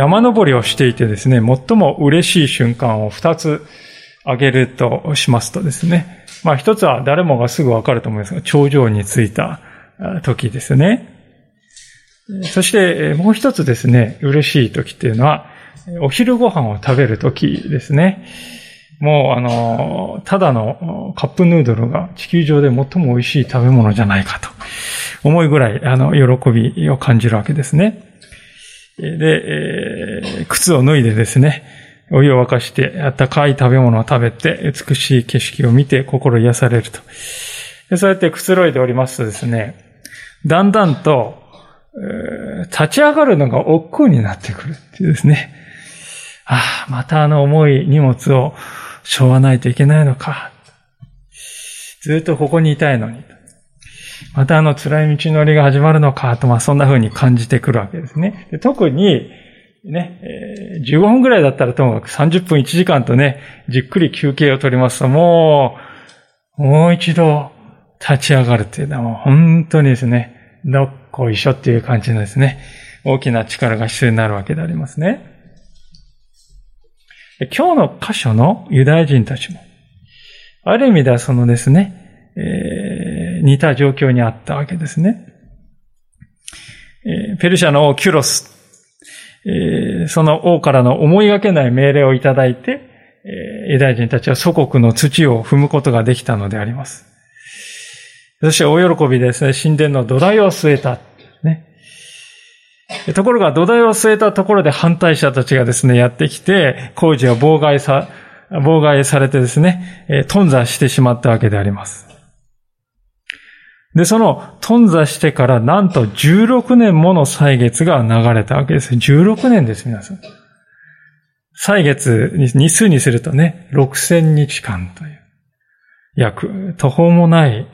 山登りをしていてですね、最も嬉しい瞬間を二つ挙げるとしますとですね、まあ一つは誰もがすぐわかると思いますが、頂上に着いた時ですね。そしてもう一つですね、嬉しい時っていうのは、お昼ご飯を食べる時ですね。もうあの、ただのカップヌードルが地球上で最も美味しい食べ物じゃないかと思いぐらい、あの、喜びを感じるわけですね。で、えー、靴を脱いでですね、お湯を沸かして、あったかい食べ物を食べて、美しい景色を見て心癒されると。でそうやってくつろいでおりますとですね、だんだんと、えー、立ち上がるのが億劫になってくるっていうですね。ああ、またあの重い荷物を背負わないといけないのか。ずっとここにいたいのに。またあの辛い道のりが始まるのかと、まあそんな風に感じてくるわけですね。で特に、ね、えー、15分ぐらいだったらともかく30分1時間とね、じっくり休憩を取りますと、もう、もう一度立ち上がるっていうのはもう本当にですね、どっこいしょっていう感じのですね、大きな力が必要になるわけでありますね。今日の箇所のユダヤ人たちも、ある意味ではそのですね、えー似た状況にあったわけですね。ペルシャの王キュロス、その王からの思いがけない命令をいただいて、ユダヤ人たちは祖国の土を踏むことができたのであります。そして大喜びでですね、神殿の土台を据えた。ね。ところが土台を据えたところで反対者たちがですね、やってきて、工事を妨害さ、妨害されてですね、頓挫してしまったわけであります。で、その頓挫してからなんと16年もの歳月が流れたわけです。16年です、皆さん。歳月に日数にするとね、6000日間という。約、途方もない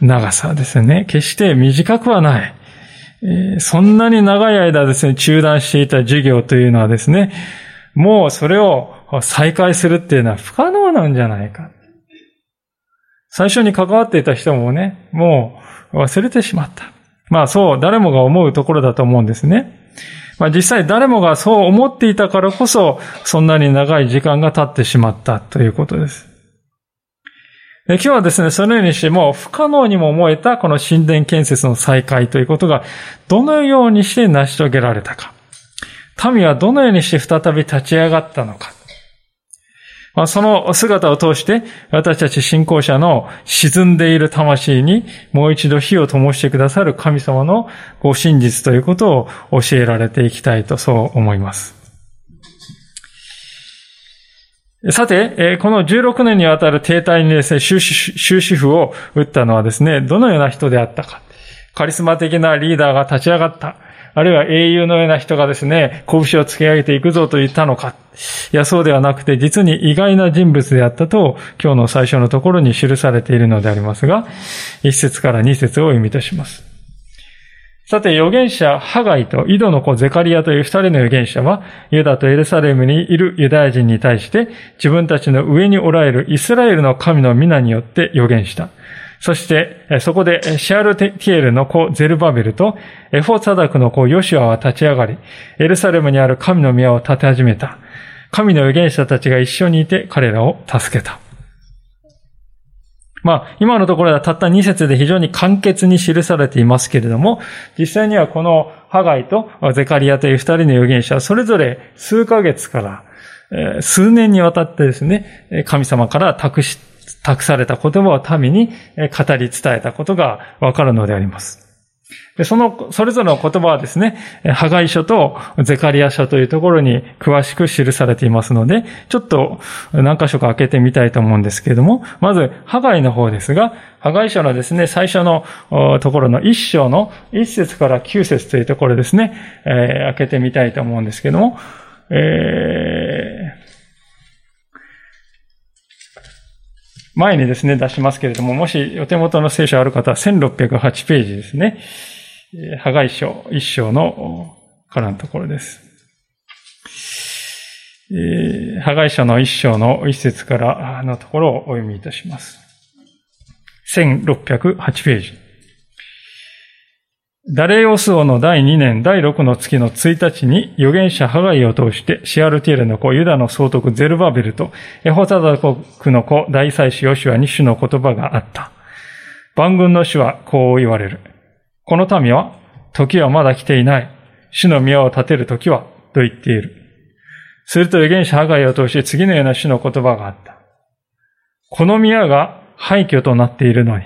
長さですね。決して短くはない。えー、そんなに長い間ですね、中断していた授業というのはですね、もうそれを再開するっていうのは不可能なんじゃないか。最初に関わっていた人もね、もう忘れてしまった。まあそう、誰もが思うところだと思うんですね。まあ実際誰もがそう思っていたからこそ、そんなに長い時間が経ってしまったということです。で今日はですね、そのようにしても不可能にも思えたこの神殿建設の再開ということがどのようにして成し遂げられたか。民はどのようにして再び立ち上がったのか。まあ、その姿を通して、私たち信仰者の沈んでいる魂にもう一度火を灯してくださる神様のご真実ということを教えられていきたいとそう思います。さて、この16年にわたる停滞にですね、終止符を打ったのはですね、どのような人であったか。カリスマ的なリーダーが立ち上がった。あるいは英雄のような人がですね、拳を突き上げていくぞと言ったのか。いや、そうではなくて、実に意外な人物であったと、今日の最初のところに記されているのでありますが、一節から二節を読みいたします。さて、預言者、ハガイと井戸の子ゼカリアという二人の預言者は、ユダとエルサレムにいるユダヤ人に対して、自分たちの上におられるイスラエルの神の皆によって預言した。そして、そこでシアルティエルの子ゼルバベルとエフォツァダクの子ヨシュアは立ち上がり、エルサレムにある神の宮を建て始めた。神の預言者たちが一緒にいて彼らを助けた。まあ、今のところではたった2節で非常に簡潔に記されていますけれども、実際にはこのハガイとゼカリアという二人の預言者はそれぞれ数ヶ月から数年にわたってですね、神様から託して託された言葉を民に語り伝えたことがわかるのであります。その、それぞれの言葉はですね、ハガイ書とゼカリア書というところに詳しく記されていますので、ちょっと何箇所か開けてみたいと思うんですけれども、まず、ハガイの方ですが、ハガイ書のですね、最初のところの一章の一節から九節というところですね、えー、開けてみたいと思うんですけれども、えー前にですね、出しますけれども、もしお手元の聖書ある方は1608ページですね。破壊書一章のからのところです。えー、破壊書の一章の一節からのところをお読みいたします。1608ページ。ダレイオス王の第2年第6の月の1日に預言者ハガイを通してシアルティーレの子ユダの総督ゼルバベルとエホザダ国の子大祭司ヨシュアに主の言葉があった。万軍の主はこう言われる。この民は時はまだ来ていない。主の宮を建てる時はと言っている。すると預言者ハガイを通して次のような主の言葉があった。この宮が廃墟となっているのに、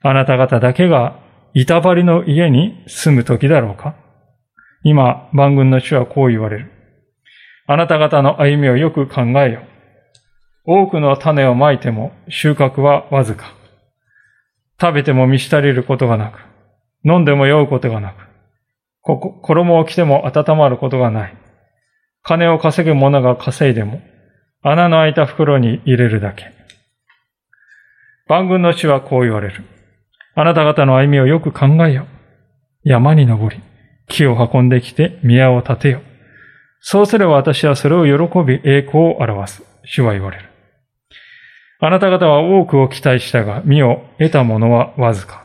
あなた方だけが板張りの家に住む時だろうか？今、万軍の主はこう言われる。あなた方の歩みをよく考えよ。多くの種をまいても収穫はわずか。食べても満ち足りることがなく、飲んでも酔うことがなく、ここ衣を着ても温まることがない。金を稼ぐ者が稼いでも、穴の開いた袋に入れるだけ。万軍の主はこう言われる。あなた方の歩みをよく考えよ。山に登り、木を運んできて宮を建てよ。そうすれば私はそれを喜び栄光を表す。主は言われる。あなた方は多くを期待したが、身を得たものはわずか。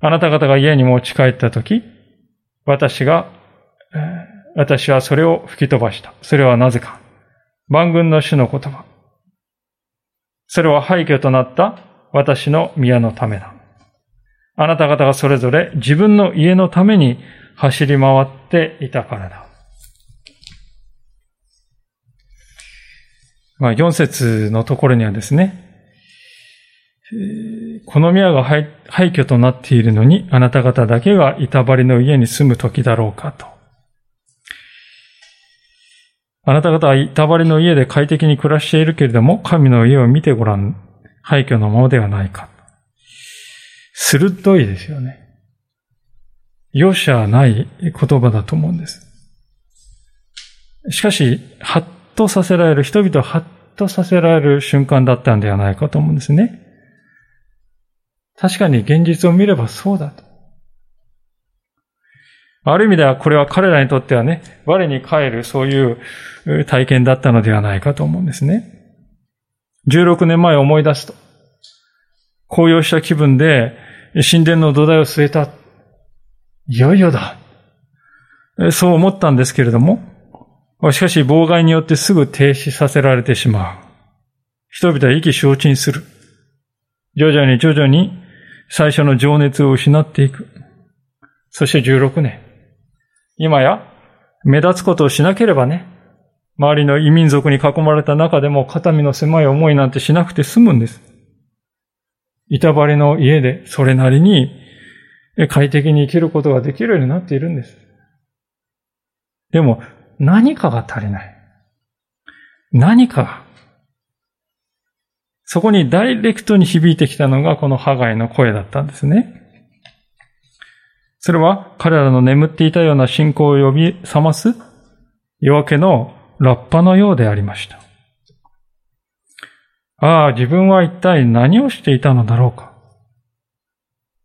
あなた方が家に持ち帰ったとき、私が、私はそれを吹き飛ばした。それはなぜか。万軍の主の言葉。それは廃墟となった私の宮のためだ。あなた方がそれぞれ自分の家のために走り回っていたからだ。まあ、4節のところにはですね、この宮が廃墟となっているのに、あなた方だけが板張りの家に住む時だろうかと。あなた方は板張りの家で快適に暮らしているけれども、神の家を見てごらん。廃墟のものではないか。鋭いですよね。容赦ない言葉だと思うんです。しかし、ハッとさせられる、人々をハッとさせられる瞬間だったんではないかと思うんですね。確かに現実を見ればそうだと。ある意味ではこれは彼らにとってはね、我に帰るそういう体験だったのではないかと思うんですね。16年前思い出すと、高揚した気分で神殿の土台を据えた。いよいよだ。そう思ったんですけれども、しかし妨害によってすぐ停止させられてしまう。人々は意気消沈する。徐々に徐々に最初の情熱を失っていく。そして16年。今や目立つことをしなければね、周りの異民族に囲まれた中でも肩身の狭い思いなんてしなくて済むんです。板張りの家でそれなりに快適に生きることができるようになっているんです。でも何かが足りない。何かが。そこにダイレクトに響いてきたのがこのハガイの声だったんですね。それは彼らの眠っていたような信仰を呼び覚ます夜明けのラッパのようでありました。ああ、自分は一体何をしていたのだろうか。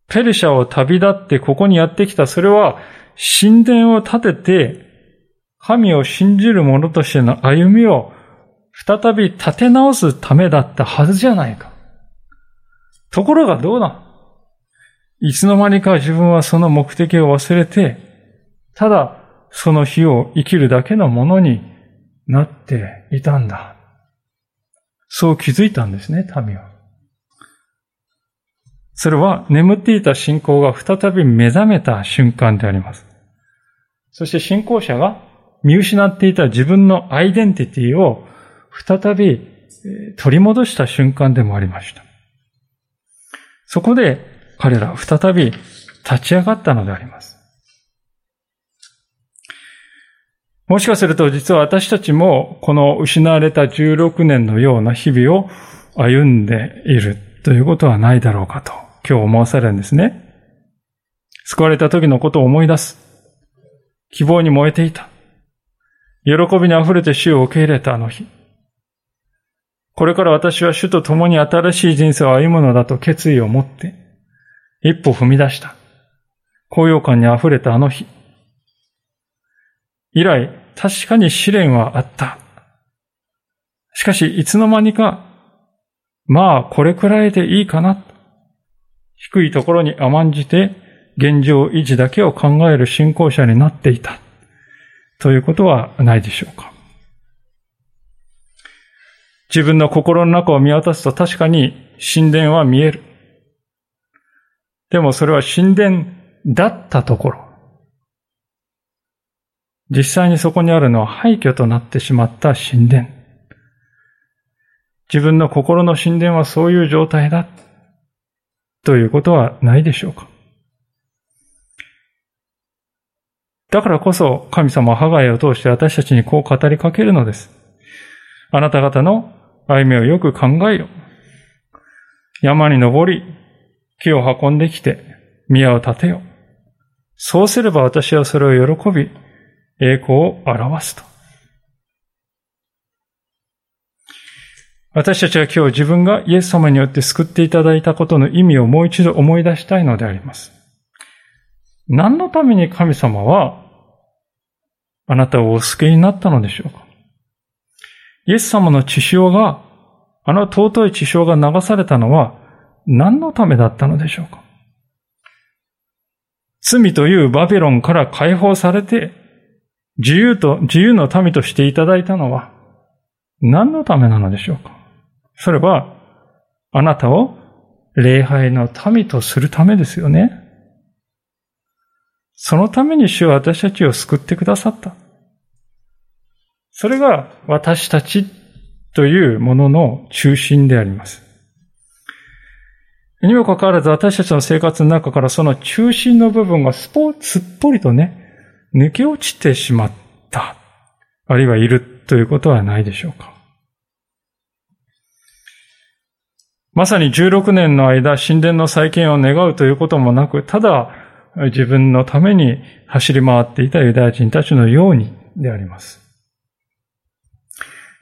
ペルシャを旅立ってここにやってきた、それは神殿を建てて、神を信じる者としての歩みを再び立て直すためだったはずじゃないか。ところがどうだ？いつの間にか自分はその目的を忘れて、ただその日を生きるだけのものになっていたんだ。そう気づいたんですね、民は。それは眠っていた信仰が再び目覚めた瞬間であります。そして信仰者が見失っていた自分のアイデンティティを再び取り戻した瞬間でもありました。そこで彼らは再び立ち上がったのであります。もしかすると実は私たちもこの失われた16年のような日々を歩んでいるということはないだろうかと今日思わされるんですね。救われた時のことを思い出す。希望に燃えていた。喜びに溢れて死を受け入れたあの日。これから私は主と共に新しい人生を歩むのだと決意を持って、一歩踏み出した。高揚感に溢れたあの日。以来、確かに試練はあった。しかし、いつの間にか、まあ、これくらいでいいかな。低いところに甘んじて、現状維持だけを考える信仰者になっていた。ということはないでしょうか。自分の心の中を見渡すと確かに神殿は見える。でもそれは神殿だったところ。実際にそこにあるのは廃墟となってしまった神殿。自分の心の神殿はそういう状態だ。ということはないでしょうか。だからこそ神様はハガイを通して私たちにこう語りかけるのです。あなた方の歩みをよく考えよ。山に登り、木を運んできて、宮を建てよ。そうすれば私はそれを喜び、栄光を表すと。私たちは今日自分がイエス様によって救っていただいたことの意味をもう一度思い出したいのであります。何のために神様はあなたをお救いになったのでしょうかイエス様の血潮が、あの尊い血潮が流されたのは何のためだったのでしょうか罪というバビロンから解放されて、自由と、自由の民としていただいたのは何のためなのでしょうか？それは、あなたを礼拝の民とするためですよね。そのために主は私たちを救ってくださった。それが私たちというものの中心であります。にもかかわらず私たちの生活の中からその中心の部分がすっぽりとね、抜け落ちてしまった。あるいはいるということはないでしょうか。まさに16年の間、神殿の再建を願うということもなく、ただ自分のために走り回っていたユダヤ人たちのようにであります。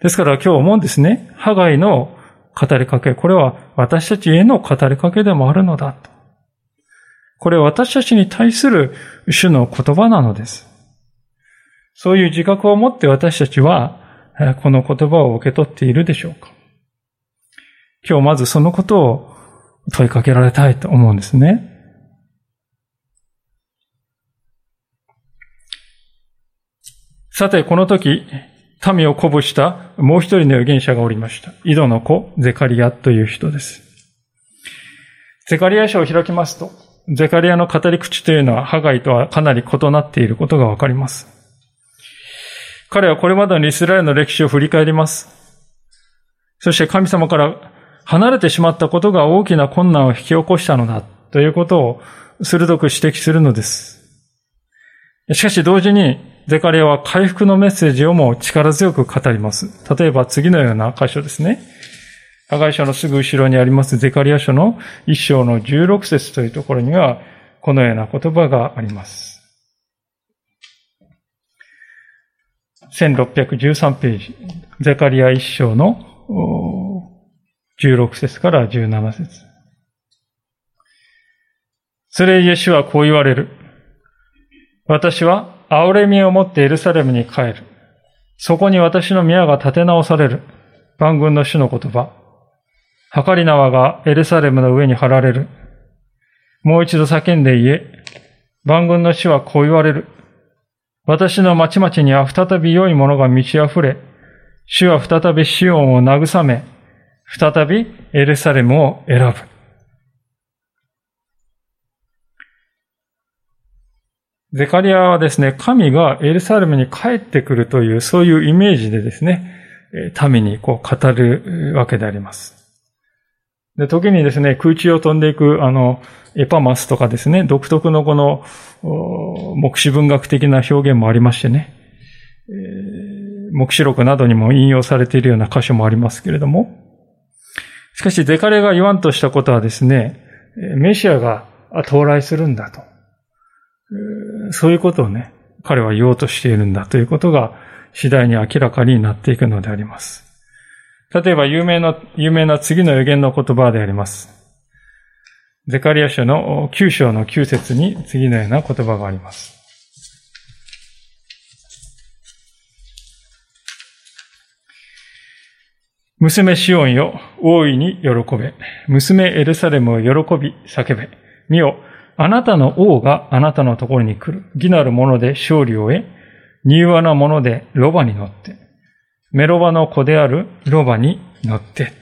ですから今日思うんですね。ハガイの語りかけ、これは私たちへの語りかけでもあるのだと。これは私たちに対する主の言葉なのです。そういう自覚を持って私たちはこの言葉を受け取っているでしょうか今日まずそのことを問いかけられたいと思うんですね。さて、この時、民を鼓舞したもう一人の預言者がおりました。井戸の子、ゼカリアという人です。ゼカリア書を開きますと、ゼカリアの語り口というのは、ハガイとはかなり異なっていることがわかります。彼はこれまでのイスラエルの歴史を振り返ります。そして神様から離れてしまったことが大きな困難を引き起こしたのだということを鋭く指摘するのです。しかし同時にゼカリアは回復のメッセージをも力強く語ります。例えば次のような箇所ですね。破壊書のすぐ後ろにありますゼカリア書の一章の16節というところには、このような言葉があります。1613ページ。ゼカリア一章の16節から17節それイエシはこう言われる。私は憐れみを持ってエルサレムに帰る。そこに私の宮が建て直される。万軍の主の言葉。計り縄がエルサレムの上に張られる。もう一度叫んで言え。万軍の主はこう言われる。私の町々には再び良いものが満ち溢れ、主は再びシオンを慰め、再びエルサレムを選ぶ。ゼカリアはですね、神がエルサレムに帰ってくるという、そういうイメージでですね、民にこう語るわけであります。で、時にですね、空中を飛んでいく、あの、エパマスとかですね、独特のこの、目視文学的な表現もありましてね、目視録などにも引用されているような箇所もありますけれども、しかし、ゼカレが言わんとしたことはですね、メシアが到来するんだと。そういうことをね、彼は言おうとしているんだということが次第に明らかになっていくのであります。例えば有名な、有名な次の予言の言葉であります。ゼカリア書の9章の9節に次のような言葉があります。娘シオンよ、大いに喜べ。娘エルサレムを喜び叫べ。見よ、あなたの王があなたのところに来る。義なる者で勝利を得、柔和な者でロバに乗って、メロバの子であるロバに乗って。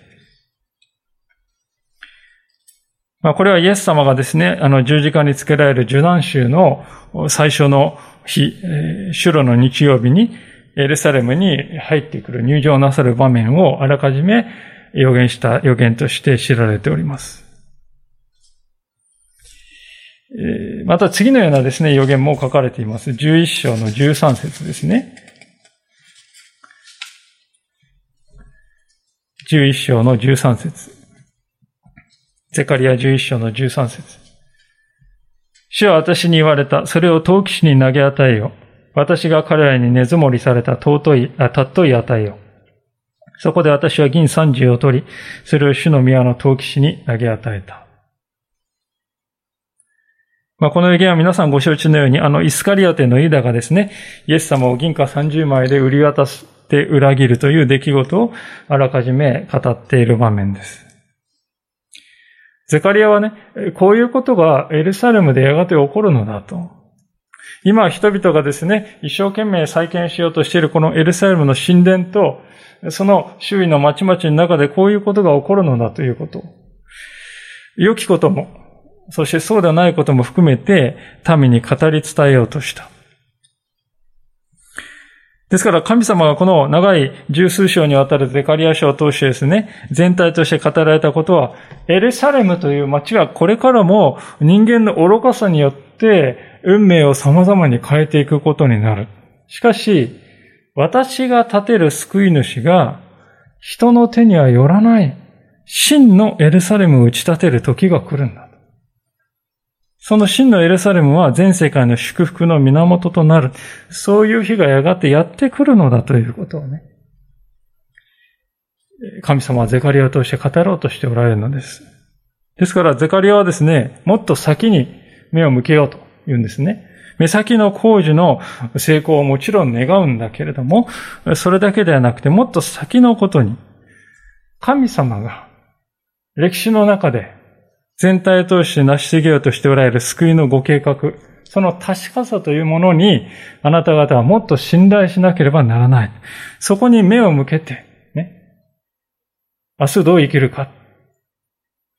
まあ、これはイエス様がですね、あの十字架につけられる受難週の最初の日、主路の日曜日にエルサレムに入ってくる入場なさる場面をあらかじめ予言した予言として知られております。また次のようなですね、予言も書かれています。11章の13節ですね。11章の13節ゼカリア11章の13節主は私に言われた。それを陶器師に投げ与えよ。私が彼らに根積もりされた尊い、あ、尊い与えよ。そこで私は銀三十を取り、それを主の宮の陶器師に投げ与えた。まあ、この予言は皆さんご承知のように、あの、イスカリアテのユダがですね、イエス様を銀貨30枚で売り渡すして裏切るという出来事をあらかじめ語っている場面です。ゼカリアはね、こういうことがエルサレムでやがて起こるのだと。今人々がですね、一生懸命再建しようとしているこのエルサレムの神殿と、その周囲の町々の中でこういうことが起こるのだということ。良きことも、そしてそうではないことも含めて民に語り伝えようとした。ですから神様がこの長い十数章にわたるゼカリア書を通してですね、全体として語られたことは、エルサレムという町がこれからも人間の愚かさによって運命を様々に変えていくことになる。しかし、私が立てる救い主が人の手にはよらない真のエルサレムを打ち立てる時が来るんだ。その真のエルサレムは全世界の祝福の源となる。そういう日がやがてやってくるのだということをね。神様はゼカリアを通して語ろうとしておられるのです。ですからゼカリアはですね、もっと先に目を向けようと。言うんですね。目先の工事の成功をもちろん願うんだけれども、それだけではなくてもっと先のことに、神様が歴史の中で全体を通して成し遂げようとしておられる救いのご計画、その確かさというものに、あなた方はもっと信頼しなければならない。そこに目を向けて、ね。明日どう生きるか。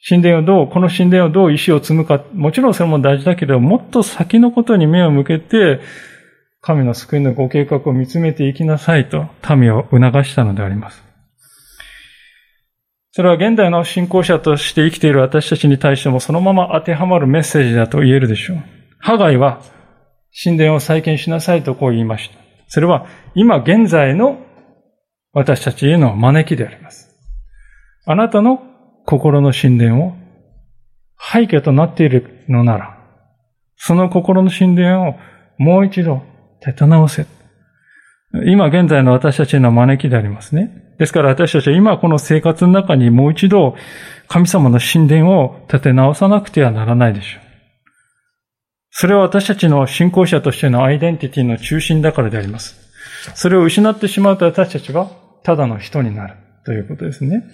神殿をどう、この神殿をどう石を積むか、もちろんそれも大事だけど、もっと先のことに目を向けて、神の救いのご計画を見つめていきなさいと民を促したのであります。それは現代の信仰者として生きている私たちに対してもそのまま当てはまるメッセージだと言えるでしょう。ハガイは神殿を再建しなさいとこう言いました。それは今現在の私たちへの招きであります。あなたの心の神殿を廃墟となっているのなら、その心の神殿をもう一度立て直せ。今現在の私たちへの招きでありますね。ですから私たちは今この生活の中にもう一度神様の神殿を立て直さなくてはならないでしょう。それは私たちの信仰者としてのアイデンティティの中心だからであります。それを失ってしまうと私たちはただの人になるということですね。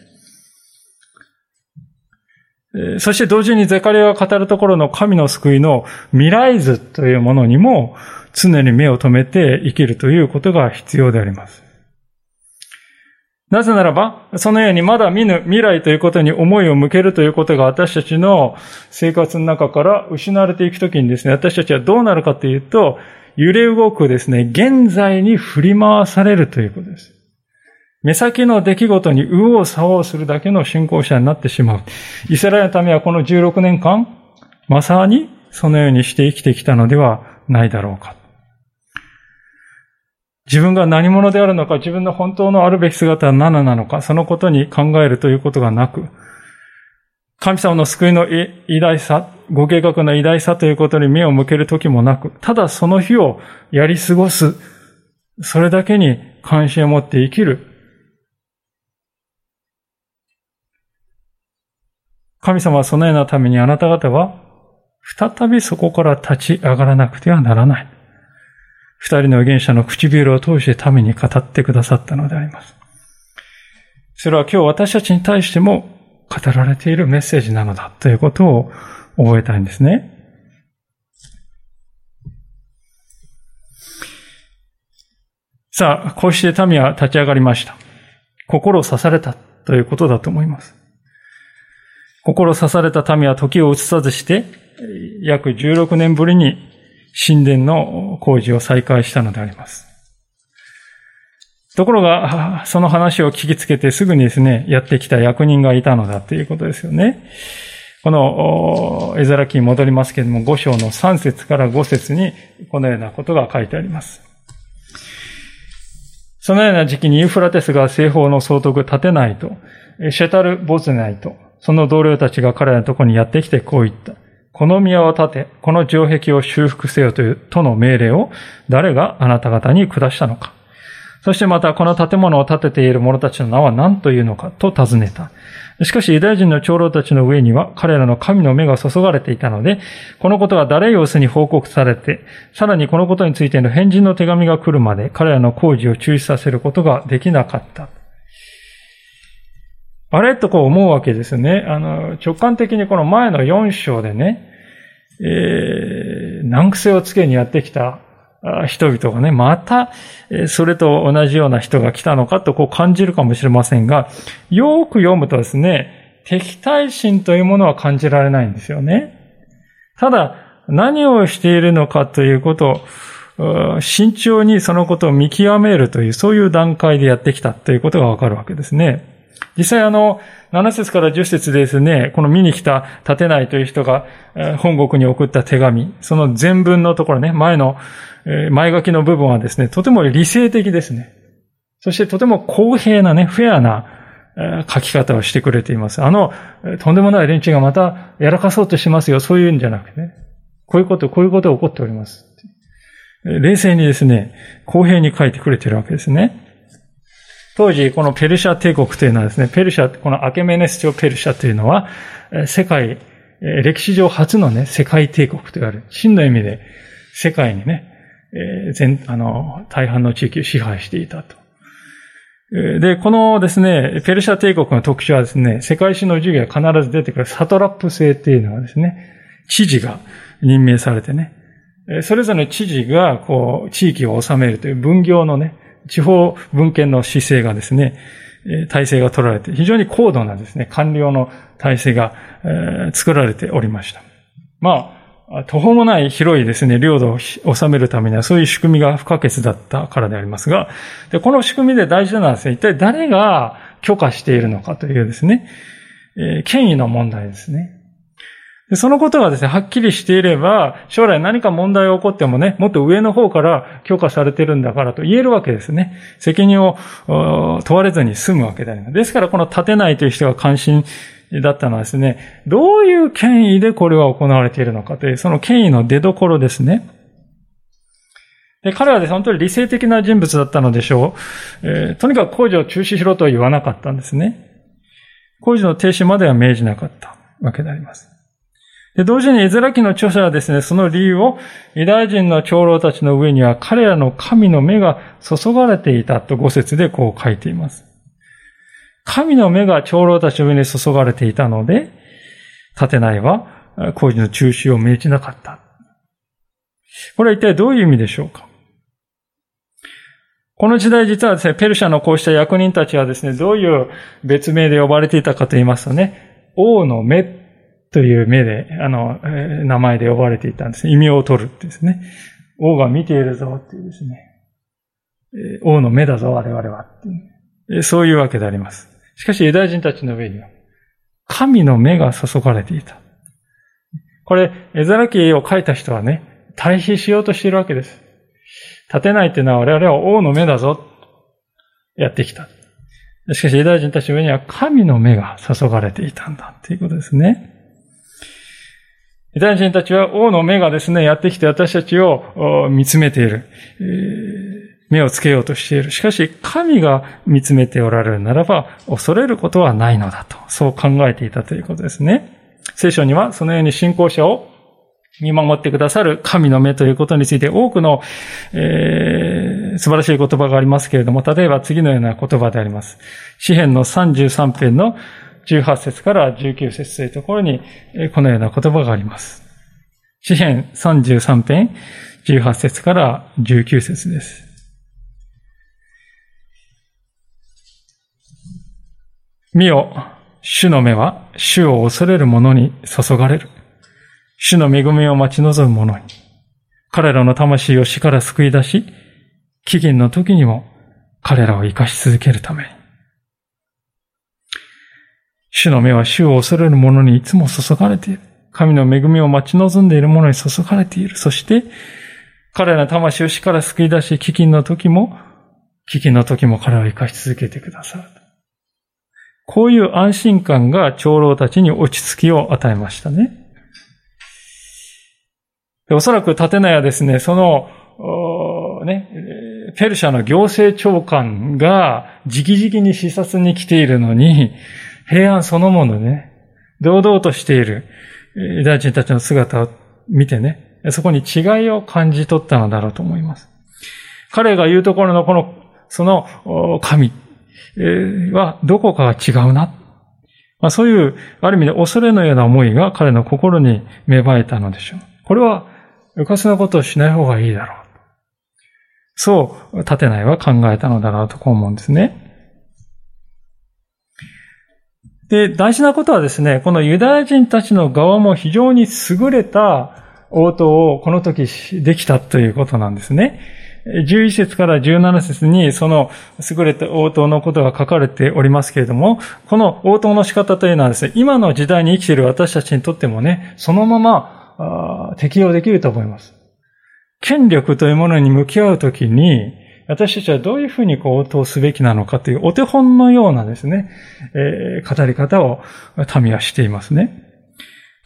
そして同時にゼカリアが語るところの神の救いの未来図というものにも常に目を留めて生きるということが必要であります。なぜならば、そのようにまだ見ぬ未来ということに思いを向けるということが私たちの生活の中から失われていくときにですね、私たちはどうなるかというと、揺れ動くですね、現在に振り回されるということです。目先の出来事に右往左往するだけの信仰者になってしまう。イスラエルのためはこの16年間、まさにそのようにして生きてきたのではないだろうか。自分が何者であるのか、自分の本当のあるべき姿は何なのか、そのことに考えるということがなく、神様の救いの偉大さ、ご計画の偉大さということに目を向ける時もなく、ただその日をやり過ごす、それだけに関心を持って生きる。神様はそのようなためにあなた方は、再びそこから立ち上がらなくてはならない。二人の預言者の唇を通して民に語ってくださったのであります。それは今日私たちに対しても語られているメッセージなのだということを覚えたいんですね。さあ、こうして民は立ち上がりました。心を刺されたということだと思います。心を刺された民は時を移さずして、約16年ぶりに神殿の工事を再開したのであります。ところが、その話を聞きつけてすぐにですね、やってきた役人がいたのだということですよね。この、エザラ記に戻りますけれども、5章の3節から5節にこのようなことが書いてあります。そのような時期にユーフラテスが西方の総督立てないと、シェタル・ボズナイと、その同僚たちが彼らのところにやってきてこう言った。この宮を建て、この城壁を修復せよという、との命令を誰があなた方に下したのか。そしてまたこの建物を建てている者たちの名は何というのかと尋ねた。しかしユダヤ人の長老たちの上には彼らの神の目が注がれていたので、このことが誰様子に報告されて、さらにこのことについての返事の手紙が来るまで彼らの工事を中止させることができなかった。あれとこう思うわけですね。あの、直感的にこの前の4章でね、えー、難癖をつけにやってきた人々がね、また、それと同じような人が来たのかとこう感じるかもしれませんが、よく読むとですね、敵対心というものは感じられないんですよね。ただ、何をしているのかということを、慎重にそのことを見極めるという、そういう段階でやってきたということがわかるわけですね。実際あの、7節から10節ですね、この見に来た立てないという人が本国に送った手紙、その全文のところね、前の、前書きの部分はですね、とても理性的ですね。そしてとても公平なね、フェアな書き方をしてくれています。あの、とんでもない連中がまたやらかそうとしますよ。そういうんじゃなくてね。こういうこと、こういうことが起こっております。冷静にですね、公平に書いてくれてるわけですね。当時、このペルシャ帝国というのはですね、ペルシャ、このアケメネス朝ペルシャというのは、世界、歴史上初のね、世界帝国と言われる。真の意味で世界にね、全、あの、大半の地域を支配していたと。で、このですね、ペルシャ帝国の特徴はですね、世界史の授業が必ず出てくるサトラップ制っていうのはですね、知事が任命されてね、それぞれの知事が、こう、地域を治めるという分業のね、地方文献の姿勢がですね、体制が取られて、非常に高度なですね、官僚の体制が、作られておりました。まあ、途方もない広いですね、領土を治めるためにはそういう仕組みが不可欠だったからでありますが、でこの仕組みで大事なのはですね、一体誰が許可しているのかというですね、権威の問題ですね。そのことがですね、はっきりしていれば、将来何か問題が起こってもね、もっと上の方から許可されてるんだからと言えるわけですね。責任を問われずに済むわけであります。ですからこの立てないという人が関心だったのはですね、どういう権威でこれは行われているのかという、その権威の出所ですね。で彼はですね、本当に理性的な人物だったのでしょう。えー、とにかく工事を中止しろとは言わなかったんですね。工事の停止までは命じなかったわけであります。で、同時にエゼラ記の著者はですね、その理由をユダヤ人の長老たちの上には彼らの神の目が注がれていたと五節でこう書いています。神の目が長老たちの上に注がれていたので、立てないは工事の中止を命じなかった。これは一体どういう意味でしょうか？この時代実はですね、ペルシャのこうした役人たちはですね、どういう別名で呼ばれていたかと言いますとね、王の目という目で、あの、名前で呼ばれていたんですね。異名を取るってですね。王が見ているぞっていうですね。王の目だぞ、我々はってそういうわけであります。しかし、ユダヤ人たちの上には、神の目が注がれていた。これ、エザラ記を書いた人はね、対比しようとしているわけです。立てないっていうのは我々は王の目だぞ、やってきた。しかし、ユダヤ人たちの上には神の目が注がれていたんだっていうことですね。ユダヤ人たちは王の目がですね、やってきて私たちを見つめている。目をつけようとしている。しかし、神が見つめておられるならば、恐れることはないのだと、そう考えていたということですね。聖書にはそのように信仰者を見守ってくださる神の目ということについて多くの、えー、素晴らしい言葉がありますけれども、例えば次のような言葉であります。詩篇の33編の18節から19節というところに、このような言葉があります。詩篇33編18節から19節です。見よ、主の目は主を恐れる者に注がれる。主の恵みを待ち望む者に、彼らの魂を死から救い出し、飢饉の時にも彼らを生かし続けるために。主の目は主を恐れる者にいつも注がれている。神の恵みを待ち望んでいる者に注がれている。そして、彼らの魂を死から救い出し、飢饉の時も、飢饉の時も彼を生かし続けてくださる。こういう安心感が長老たちに落ち着きを与えましたね。おそらく立内はですね、その、ね、ペルシャの行政長官が直々に視察に来ているのに、平安そのものね、堂々としているユダヤ人たちの姿を見てね、そこに違いを感じ取ったのだろうと思います。彼が言うところのこの、その神はどこかが違うな。まあ、そういう、ある意味で恐れのような思いが彼の心に芽生えたのでしょう。これはうかつなことをしない方がいいだろう。そう、立てないは考えたのだろうとこう思うんですね。で、大事なことはですね、このユダヤ人たちの側も非常に優れた応答をこの時できたということなんですね。11節から17節にその優れた応答のことが書かれておりますけれども、この応答の仕方というのはですね、今の時代に生きている私たちにとってもね、そのまま適用できると思います。権力というものに向き合うときに、私たちはどういうふうにこう応答すべきなのかというお手本のようなですね、えー、語り方を民はしていますね。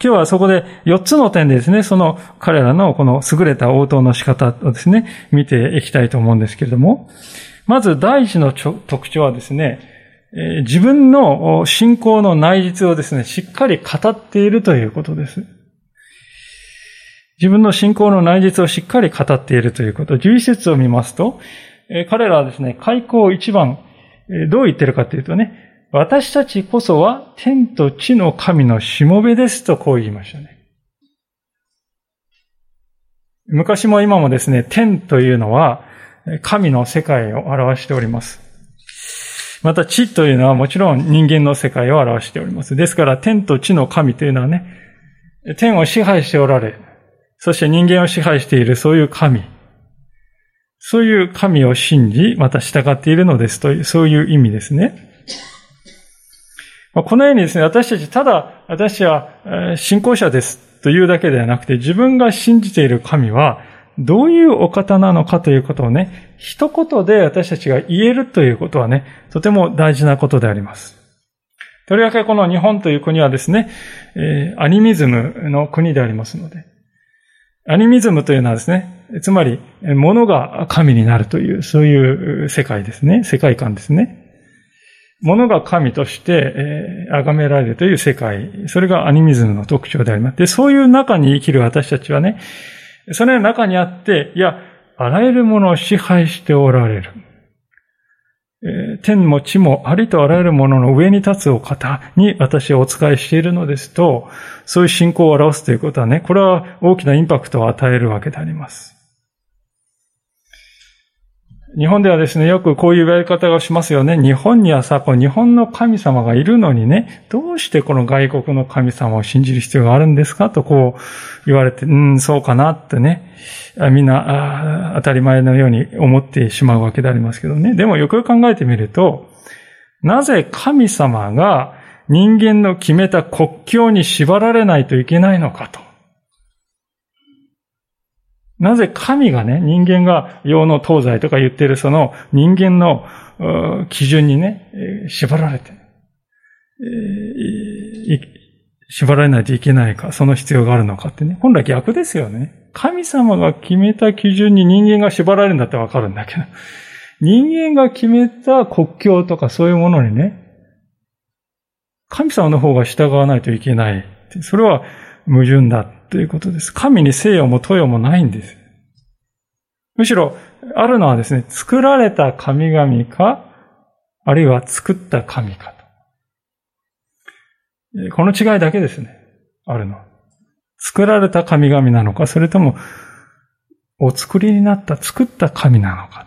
今日はそこで4つの点でですね、その彼らのこの優れた応答の仕方をですね、見ていきたいと思うんですけれども、まず第一の特徴はですね、自分の信仰の内実をですね、しっかり語っているということです。自分の信仰の内実をしっかり語っているということ。11節を見ますと、え彼らはですね、開口一番、えどう言ってるかというとね、私たちこそは天と地の神のしもべですとこう言いましたね。昔も今もですね、天というのは神の世界を表しております。また地というのはもちろん人間の世界を表しております。ですから天と地の神というのはね、天を支配しておられ、そして人間を支配しているそういう神。そういう神を信じ、また従っているのですという、そういう意味ですね。このようにですね、私たち、ただ、私は信仰者ですというだけではなくて、自分が信じている神は、どういうお方なのかということをね、一言で私たちが言えるということはね、とても大事なことであります。とりわけこの日本という国はですね、アニミズムの国でありますので、アニミズムというのはですね、つまり、物が神になるという、そういう世界ですね。世界観ですね。物が神として、えー、崇められるという世界。それがアニミズムの特徴であります。で、そういう中に生きる私たちはね、その中にあって、いや、あらゆるものを支配しておられる。天も地もありとあらゆるものの上に立つお方に私はお仕えしているのですと、そういう信仰を表すということはね、これは大きなインパクトを与えるわけであります。日本ではですね、よくこういう言われ方をしますよね。日本にはさ、こう日本の神様がいるのにね、どうしてこの外国の神様を信じる必要があるんですか？とこう言われて、うん、そうかなってね、みんな当たり前のように思ってしまうわけでありますけどね。でもよくよく考えてみると、なぜ神様が人間の決めた国境に縛られないといけないのかと。なぜ神がね、人間が世の東西とか言ってるその人間の基準にね、縛られて、縛られないといけないか、その必要があるのかってね。本来逆ですよね。神様が決めた基準に人間が縛られるんだってわかるんだけど、人間が決めた国境とかそういうものにね、神様の方が従わないといけないそれは矛盾だということです。神に聖与も豊もないんです。むしろ、あるのはですね、作られた神々か、あるいは作った神かと。この違いだけですね。あるのは。作られた神々なのか、それとも、お作りになった、作った神なのか。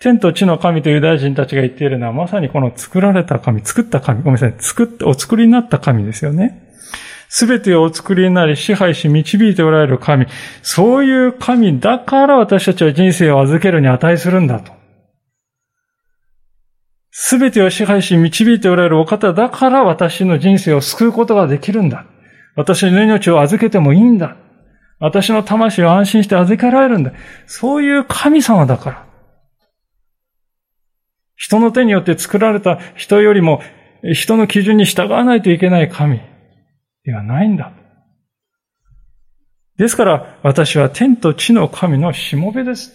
天と地の神とユダヤ人たちが言っているのは、まさにこの作られた神、作った神、ごめんなさい、作った、お作りになった神ですよね。すべてをお作りになり、支配し、導いておられる神。そういう神だから私たちは人生を預けるに値するんだと。すべてを支配し、導いておられるお方だから私の人生を救うことができるんだ。私の命を預けてもいいんだ。私の魂を安心して預けられるんだ。そういう神様だから。人の手によって作られた人よりも人の基準に従わないといけない神。ではないんだ。ですから私は天と地の神のしもべです。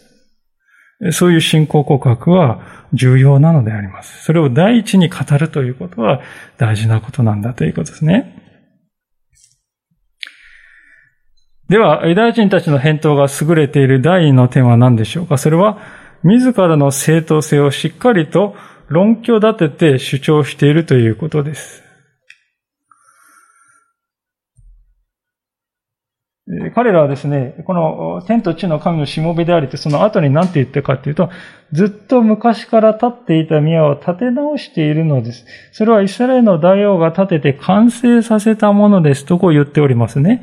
そういう信仰告白は重要なのであります。それを第一に語るということは大事なことなんだということですね。では、ユダヤ人たちの返答が優れている第二の点は何でしょうか？それは、自らの正当性をしっかりと論拠立てて主張しているということです。彼らはですね、この天と地の神のしもべでありて、その後に何て言ってかっていうと、ずっと昔から立っていた宮を建て直しているのです。それはイスラエルの大王が建てて完成させたものですとこう言っておりますね。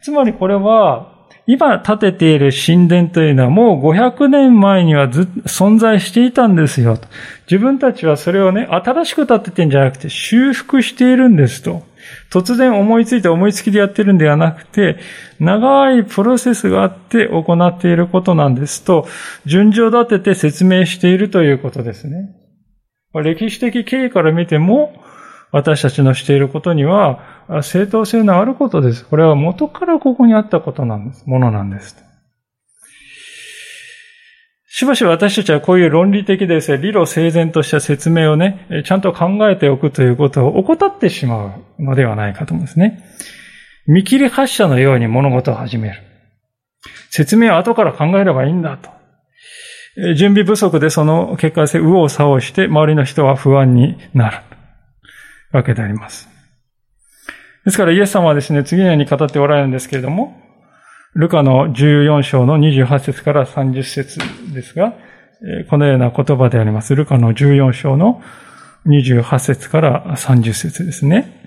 つまりこれは、今建てている神殿というのはもう500年前にはず存在していたんですよ。自分たちはそれをね、新しく建ててんじゃなくて修復しているんですと。突然思いついて思いつきでやってるんではなくて、長いプロセスがあって行っていることなんですと、順序立てて説明しているということですね。歴史的経緯から見ても、私たちのしていることには正当性のあることです。これは元からここにあったことなんです。ものなんです。しばしば私たちはこういう論理的ですね、理路整然とした説明をね、ちゃんと考えておくということを怠ってしまうのではないかと思うんですね。見切り発車のように物事を始める。説明は後から考えればいいんだと。準備不足でその結果性、右往左往して周りの人は不安になる。わけであります。ですからイエス様はですね、次のように語っておられるんですけれども、ルカの14章の28節から30節ですが、このような言葉であります。ルカの14章の28節から30節ですね。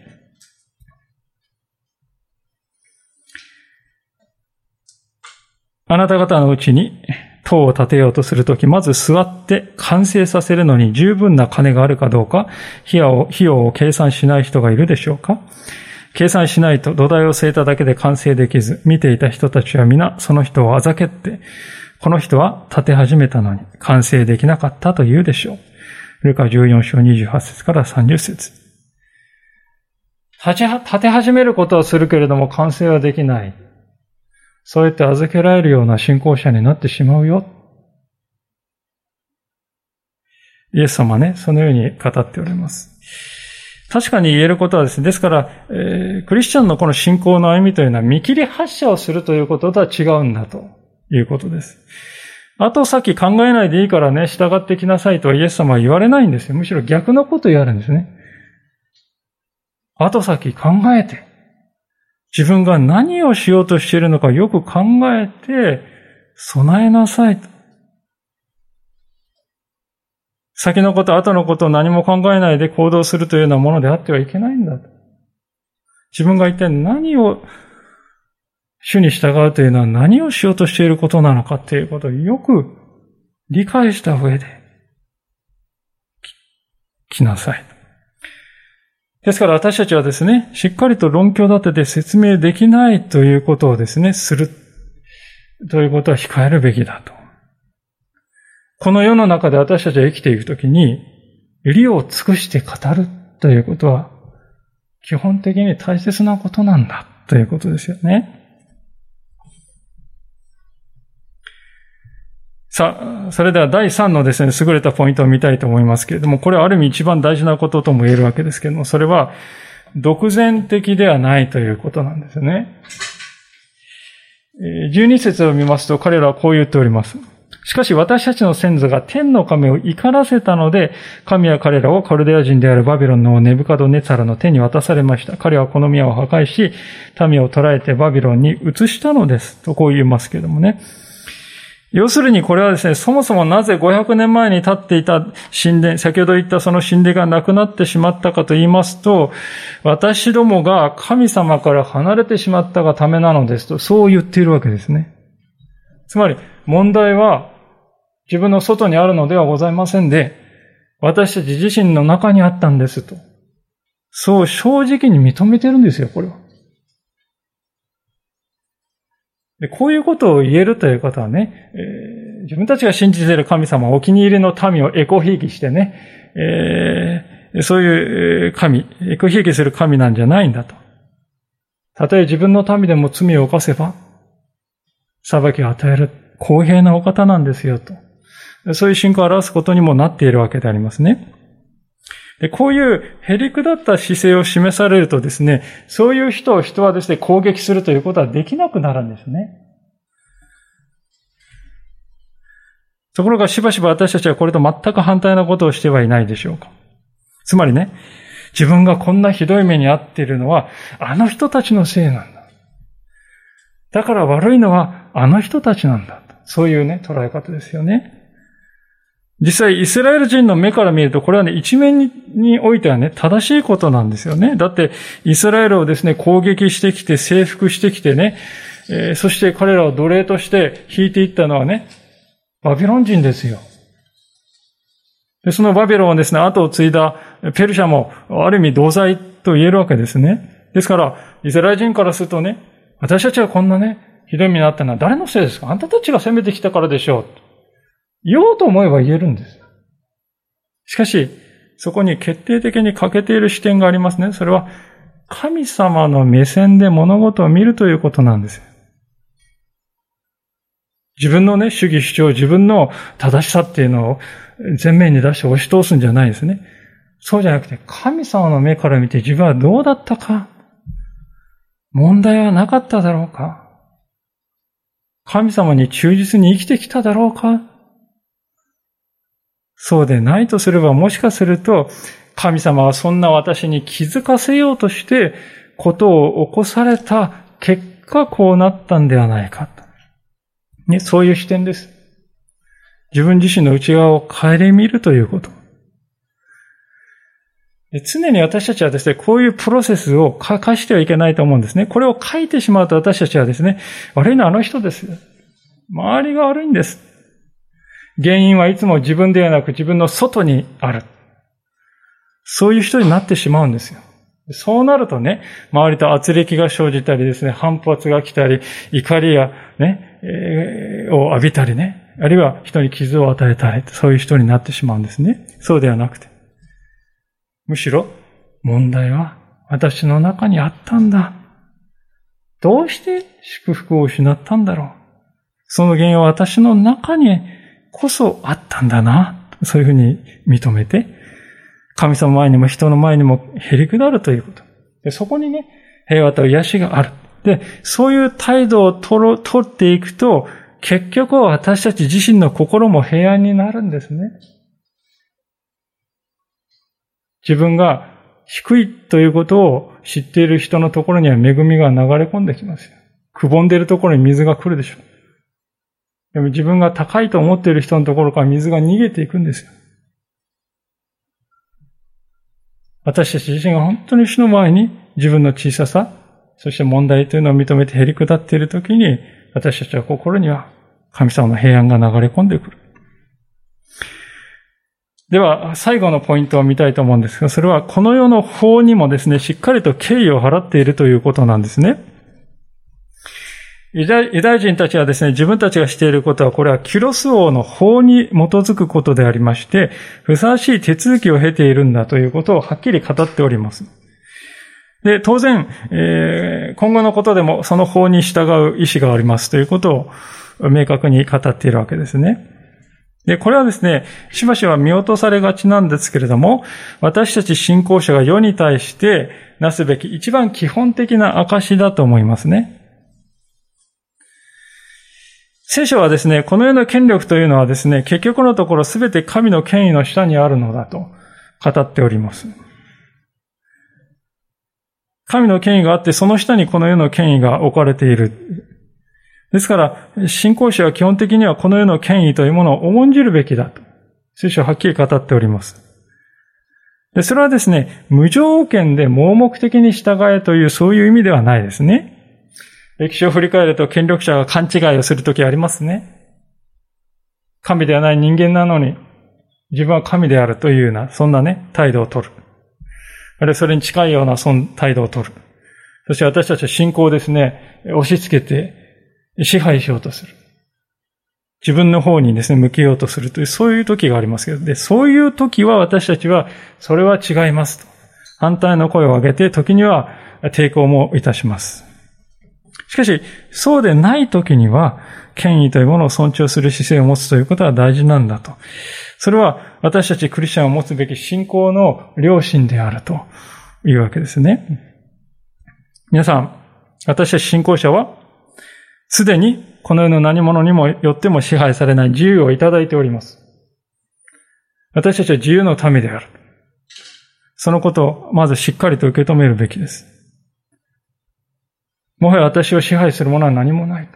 あなた方のうちに塔を建てようとするとき、まず座って完成させるのに十分な金があるかどうか、費用を計算しない人がいるでしょうか計算しないと土台を据えただけで完成できず、見ていた人たちは皆その人をあざけって、この人は建て始めたのに完成できなかったと言うでしょう。ルカ14章28節から30節立て始めることはするけれども完成はできない。そうやって預けられるような信仰者になってしまうよ。イエス様ね、そのように語っております。確かに言えることはですね、ですから、えー、クリスチャンのこの信仰の歩みというのは見切り発射をするということとは違うんだということです。後先考えないでいいからね、従ってきなさいとはイエス様は言われないんですよ。むしろ逆のこと言われるんですね。後先考えて、自分が何をしようとしているのかよく考えて備えなさい。先のこと、後のことを何も考えないで行動するというようなものであってはいけないんだ。自分が一体何を主に従うというのは何をしようとしていることなのかということをよく理解した上で来なさい。ですから私たちはですね、しっかりと論拠立てて説明できないということをですね、するということは控えるべきだと。この世の中で私たちは生きていくときに、理を尽くして語るということは、基本的に大切なことなんだということですよね。さあ、それでは第3のですね、優れたポイントを見たいと思いますけれども、これはある意味一番大事なこととも言えるわけですけれども、それは、独善的ではないということなんですね。12節を見ますと彼らはこう言っております。しかし私たちの先祖が天の神を怒らせたので、神は彼らをカルデア人であるバビロンのネブカドネツァラの手に渡されました。彼はこの宮を破壊し、民を捕らえてバビロンに移したのです。とこう言いますけどもね。要するにこれはですね、そもそもなぜ500年前に立っていた神殿、先ほど言ったその神殿がなくなってしまったかと言いますと、私どもが神様から離れてしまったがためなのですと、そう言っているわけですね。つまり、問題は自分の外にあるのではございませんで、私たち自身の中にあったんですと。そう正直に認めてるんですよ、これは。でこういうことを言えるということはね、えー、自分たちが信じている神様、お気に入りの民をエコひいきしてね、えー、そういう神、エコひいきする神なんじゃないんだと。たとえ自分の民でも罪を犯せば、裁きを与える公平なお方なんですよと。そういう信仰を表すことにもなっているわけでありますね。でこういうへりくだった姿勢を示されるとですね、そういう人を人はですね、攻撃するということはできなくなるんですね。ところがしばしば私たちはこれと全く反対なことをしてはいないでしょうか。つまりね、自分がこんなひどい目に遭っているのは、あの人たちのせいなんだ。だから悪いのはあの人たちなんだ。そういうね、捉え方ですよね。実際、イスラエル人の目から見ると、これはね、一面においてはね、正しいことなんですよね。だって、イスラエルをですね、攻撃してきて、征服してきてね、えー、そして彼らを奴隷として引いていったのはね、バビロン人ですよ。でそのバビロンをですね、後を継いだペルシャも、ある意味同罪と言えるわけですね。ですから、イスラエル人からするとね、私たちはこんなね、ひどい目になったのは誰のせいですか？あんたたちが攻めてきたからでしょう。言おうと思えば言えるんです。しかし、そこに決定的に欠けている視点がありますね。それは、神様の目線で物事を見るということなんです。自分のね、主義主張、自分の正しさっていうのを前面に出して押し通すんじゃないですね。そうじゃなくて、神様の目から見て自分はどうだったか問題はなかっただろうか神様に忠実に生きてきただろうかそうでないとすれば、もしかすると、神様はそんな私に気づかせようとして、ことを起こされた結果、こうなったんではないか。ね、そういう視点です。自分自身の内側を顧みるということ。常に私たちはですね、こういうプロセスを書かしてはいけないと思うんですね。これを書いてしまうと私たちはですね、悪いのはあの人です。周りが悪いんです。原因はいつも自分ではなく自分の外にある。そういう人になってしまうんですよ。そうなるとね、周りと圧力が生じたりですね、反発が来たり、怒りやね、えー、を浴びたりね、あるいは人に傷を与えたり、そういう人になってしまうんですね。そうではなくて。むしろ、問題は私の中にあったんだ。どうして祝福を失ったんだろう。その原因は私の中にこそあったんだな。そういうふうに認めて、神様前にも人の前にもへりくだるということ。でそこにね、平和と癒しがある。で、そういう態度を取取っていくと、結局は私たち自身の心も平安になるんですね。自分が低いということを知っている人のところには恵みが流れ込んできます。くぼんでいるところに水が来るでしょう。でも自分が高いと思っている人のところから水が逃げていくんですよ。私たち自身が本当に主の前に自分の小ささ、そして問題というのを認めて減り下っているときに、私たちは心には神様の平安が流れ込んでくる。では、最後のポイントを見たいと思うんですが、それはこの世の法にもですね、しっかりと敬意を払っているということなんですね。ユダヤ人たちはですね、自分たちがしていることは、これはキュロス王の法に基づくことでありまして、ふさわしい手続きを経ているんだということをはっきり語っております。で、当然、えー、今後のことでもその法に従う意思がありますということを明確に語っているわけですね。で、これはですね、しばしば見落とされがちなんですけれども、私たち信仰者が世に対してなすべき一番基本的な証だと思いますね。聖書はですね、この世の権力というのはですね、結局のところすべて神の権威の下にあるのだと語っております。神の権威があって、その下にこの世の権威が置かれている。ですから、信仰者は基本的にはこの世の権威というものを重んじるべきだと。聖書ははっきり語っております。で、それはですね、無条件で盲目的に従えというそういう意味ではないですね。歴史を振り返ると権力者が勘違いをするときありますね。神ではない人間なのに、自分は神であるというような、そんなね、態度を取る。あるいはそれに近いようなその態度を取る。そして私たちは信仰をですね、押し付けて、支配しようとする。自分の方にですね、向けようとするという、そういう時がありますけど、で、そういう時は私たちは、それは違いますと。反対の声を上げて、時には抵抗もいたします。しかし、そうでない時には、権威というものを尊重する姿勢を持つということは大事なんだと。それは私たちクリスチャンを持つべき信仰の良心であるというわけですね。皆さん、私たち信仰者はすでにこの世の何者にもよっても支配されない自由をいただいております。私たちは自由の民である。そのことをまずしっかりと受け止めるべきです。もはや私を支配するものは何もない。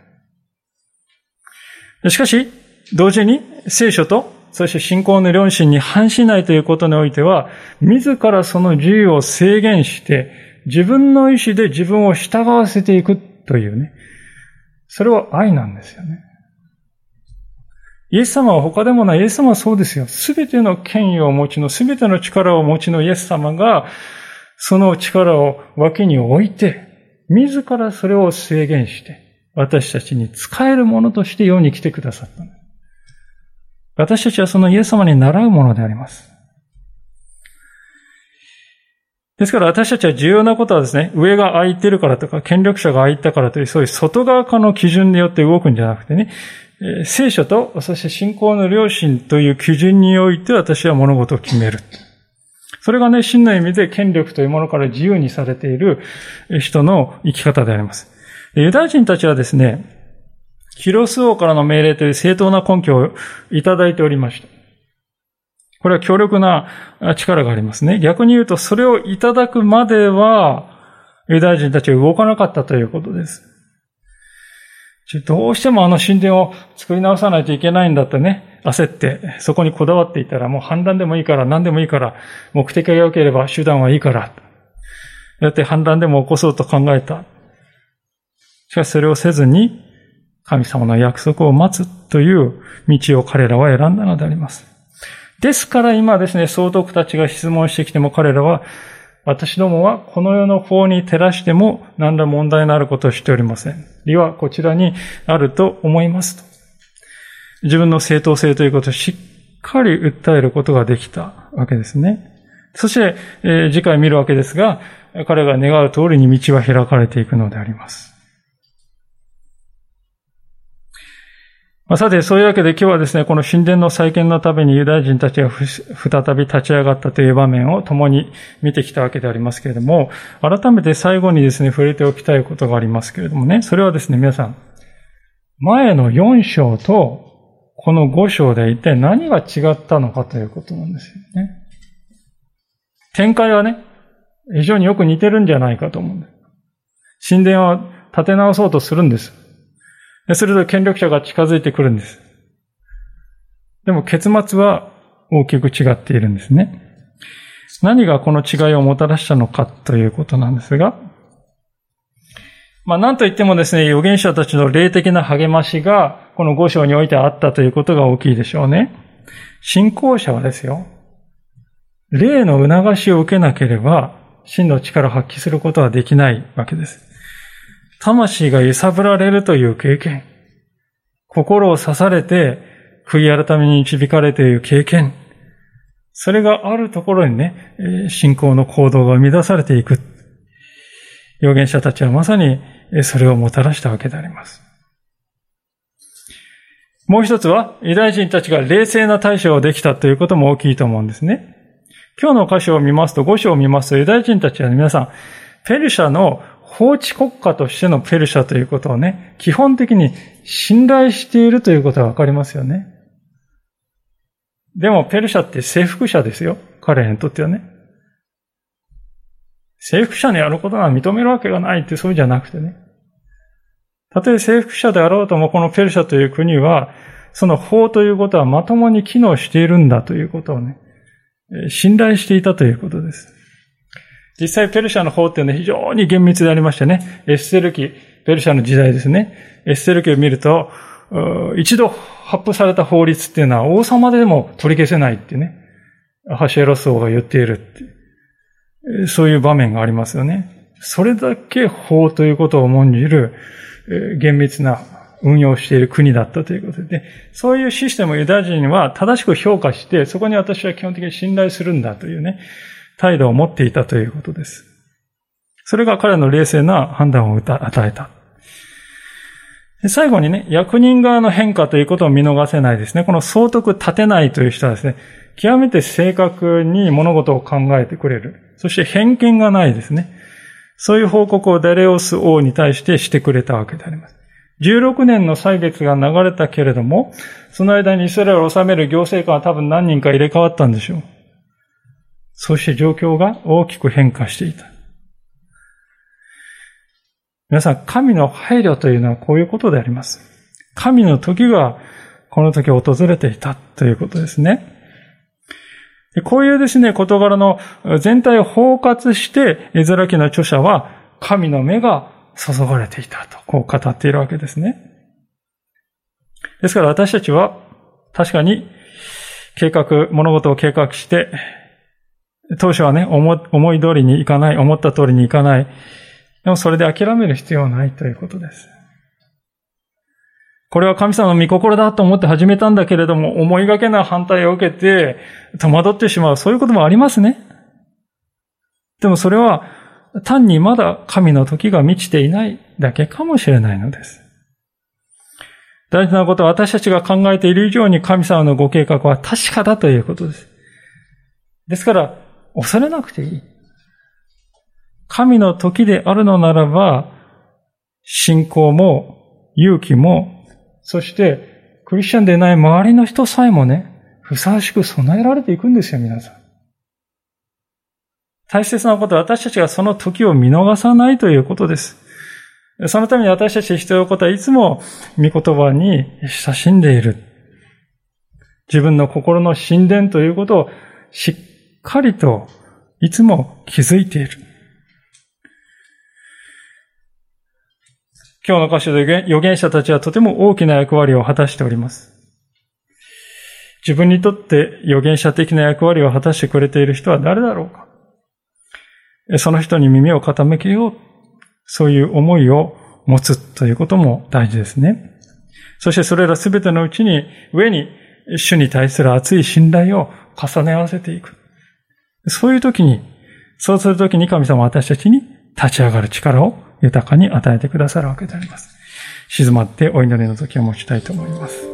しかし、同時に聖書と、そして信仰の良心に反しないということにおいては、自らその自由を制限して、自分の意志で自分を従わせていくというね、それは愛なんですよね。イエス様は他でもない。イエス様はそうですよ。すべての権威をお持ちの、すべての力をお持ちのイエス様が、その力を脇に置いて、自らそれを制限して、私たちに使えるものとして世に来てくださった。私たちはそのイエス様に習うものであります。ですから私たちは重要なことはですね、上が空いてるからとか、権力者が空いたからという、そういう外側化の基準によって動くんじゃなくてね、聖書と、そして信仰の良心という基準において私は物事を決める。それがね、真の意味で権力というものから自由にされている人の生き方であります。ユダヤ人たちはですね、キロス王からの命令という正当な根拠をいただいておりました。これは強力な力がありますね。逆に言うと、それをいただくまでは、ユダヤ人たちは動かなかったということです。どうしてもあの神殿を作り直さないといけないんだってね、焦って、そこにこだわっていたら、もう反乱でもいいから、何でもいいから、目的が良ければ手段はいいから。だって反乱でも起こそうと考えた。しかしそれをせずに、神様の約束を待つという道を彼らは選んだのであります。ですから今ですね、総督たちが質問してきても彼らは、私どもはこの世の法に照らしても何ら問題のあることをしておりません。理はこちらにあると思いますと。自分の正当性ということをしっかり訴えることができたわけですね。そして、えー、次回見るわけですが、彼が願う通りに道は開かれていくのであります。まあ、さて、そういうわけで今日はですね、この神殿の再建のためにユダヤ人たちが再び立ち上がったという場面を共に見てきたわけでありますけれども、改めて最後にですね、触れておきたいことがありますけれどもね、それはですね、皆さん、前の4章とこの5章で一体何が違ったのかということなんですよね。展開はね、非常によく似てるんじゃないかと思うんです。神殿を建て直そうとするんです。すると権力者が近づいてくるんです。でも結末は大きく違っているんですね。何がこの違いをもたらしたのかということなんですが、まあ何と言ってもですね、預言者たちの霊的な励ましがこの五章においてあったということが大きいでしょうね。信仰者はですよ、霊の促しを受けなければ真の力を発揮することはできないわけです。魂が揺さぶられるという経験、心を刺されて悔い改めに導かれている経験、それがあるところにね、信仰の行動が生み出されていく。預言者たちはまさにそれをもたらしたわけであります。もう一つは、ユダヤ人たちが冷静な対処をできたということも大きいと思うんですね。今日の箇所を見ますと、五章を見ますと、ユダヤ人たちは皆さん、ペルシャの法治国家としてのペルシャということをね、基本的に信頼しているということがわかりますよね。でも、ペルシャって征服者ですよ。彼らにとってはね。征服者にやることが認めるわけがないってそうじゃなくてね。たとえ征服者であろうとも、このペルシャという国は、その法ということはまともに機能しているんだということをね、信頼していたということです。実際ペルシャの法っていうのは非常に厳密でありましてね、エッセル記、ペルシャの時代ですね。エッセル記を見ると、一度発布された法律っていうのは王様でも取り消せないってね、ハシエロス王が言っているってそういう場面がありますよね。それだけ法ということを重んじる厳密な運用している国だったということで、そういうシステムをユダヤ人は正しく評価して、そこに私は基本的に信頼するんだというね、態度を持っていたということです。それが彼の冷静な判断を与えた。最後にね、役人側の変化ということを見逃せないですね。この総督立てないという人はですね、極めて正確に物事を考えてくれる。そして偏見がないですね。そういう報告をダレオス王に対してしてくれたわけであります。16年の歳月が流れたけれども、その間にイスラエルを治める行政官は多分何人か入れ替わったんでしょう。そして状況が大きく変化していた。皆さん、神の配慮というのはこういうことであります。神の時がこの時訪れていたということですね。こういうですね、事柄の全体を包括して、エズラ記の著者は神の目が注がれていたと、こう語っているわけですね。ですから私たちは確かに計画、物事を計画して、当初はね、思い通りにいかない、思った通りにいかない。でもそれで諦める必要はないということです。これは神様の御心だと思って始めたんだけれども、思いがけない反対を受けて、戸惑ってしまう。そういうこともありますね。でもそれは、単にまだ神の時が満ちていないだけかもしれないのです。大事なことは私たちが考えている以上に神様のご計画は確かだということです。ですから、恐れなくていい。神の時であるのならば、信仰も勇気も、そしてクリスチャンでない周りの人さえもね、ふさわしく備えられていくんですよ、皆さん。大切なことは私たちがその時を見逃さないということです。そのために私たち必要なことはいつも御言葉に親しんでいる。自分の心の神殿ということをしっかりといつも気づいている。今日の箇所で預言者たちはとても大きな役割を果たしております。自分にとって預言者的な役割を果たしてくれている人は誰だろうか？その人に耳を傾けよう。そういう思いを持つということも大事ですね。そしてそれらすべてのうちに、上に主に対する熱い信頼を重ね合わせていく。そういう時に、そうする時に神様は私たちに立ち上がる力を豊かに与えてくださるわけであります。静まってお祈りの時を持ちたいと思います。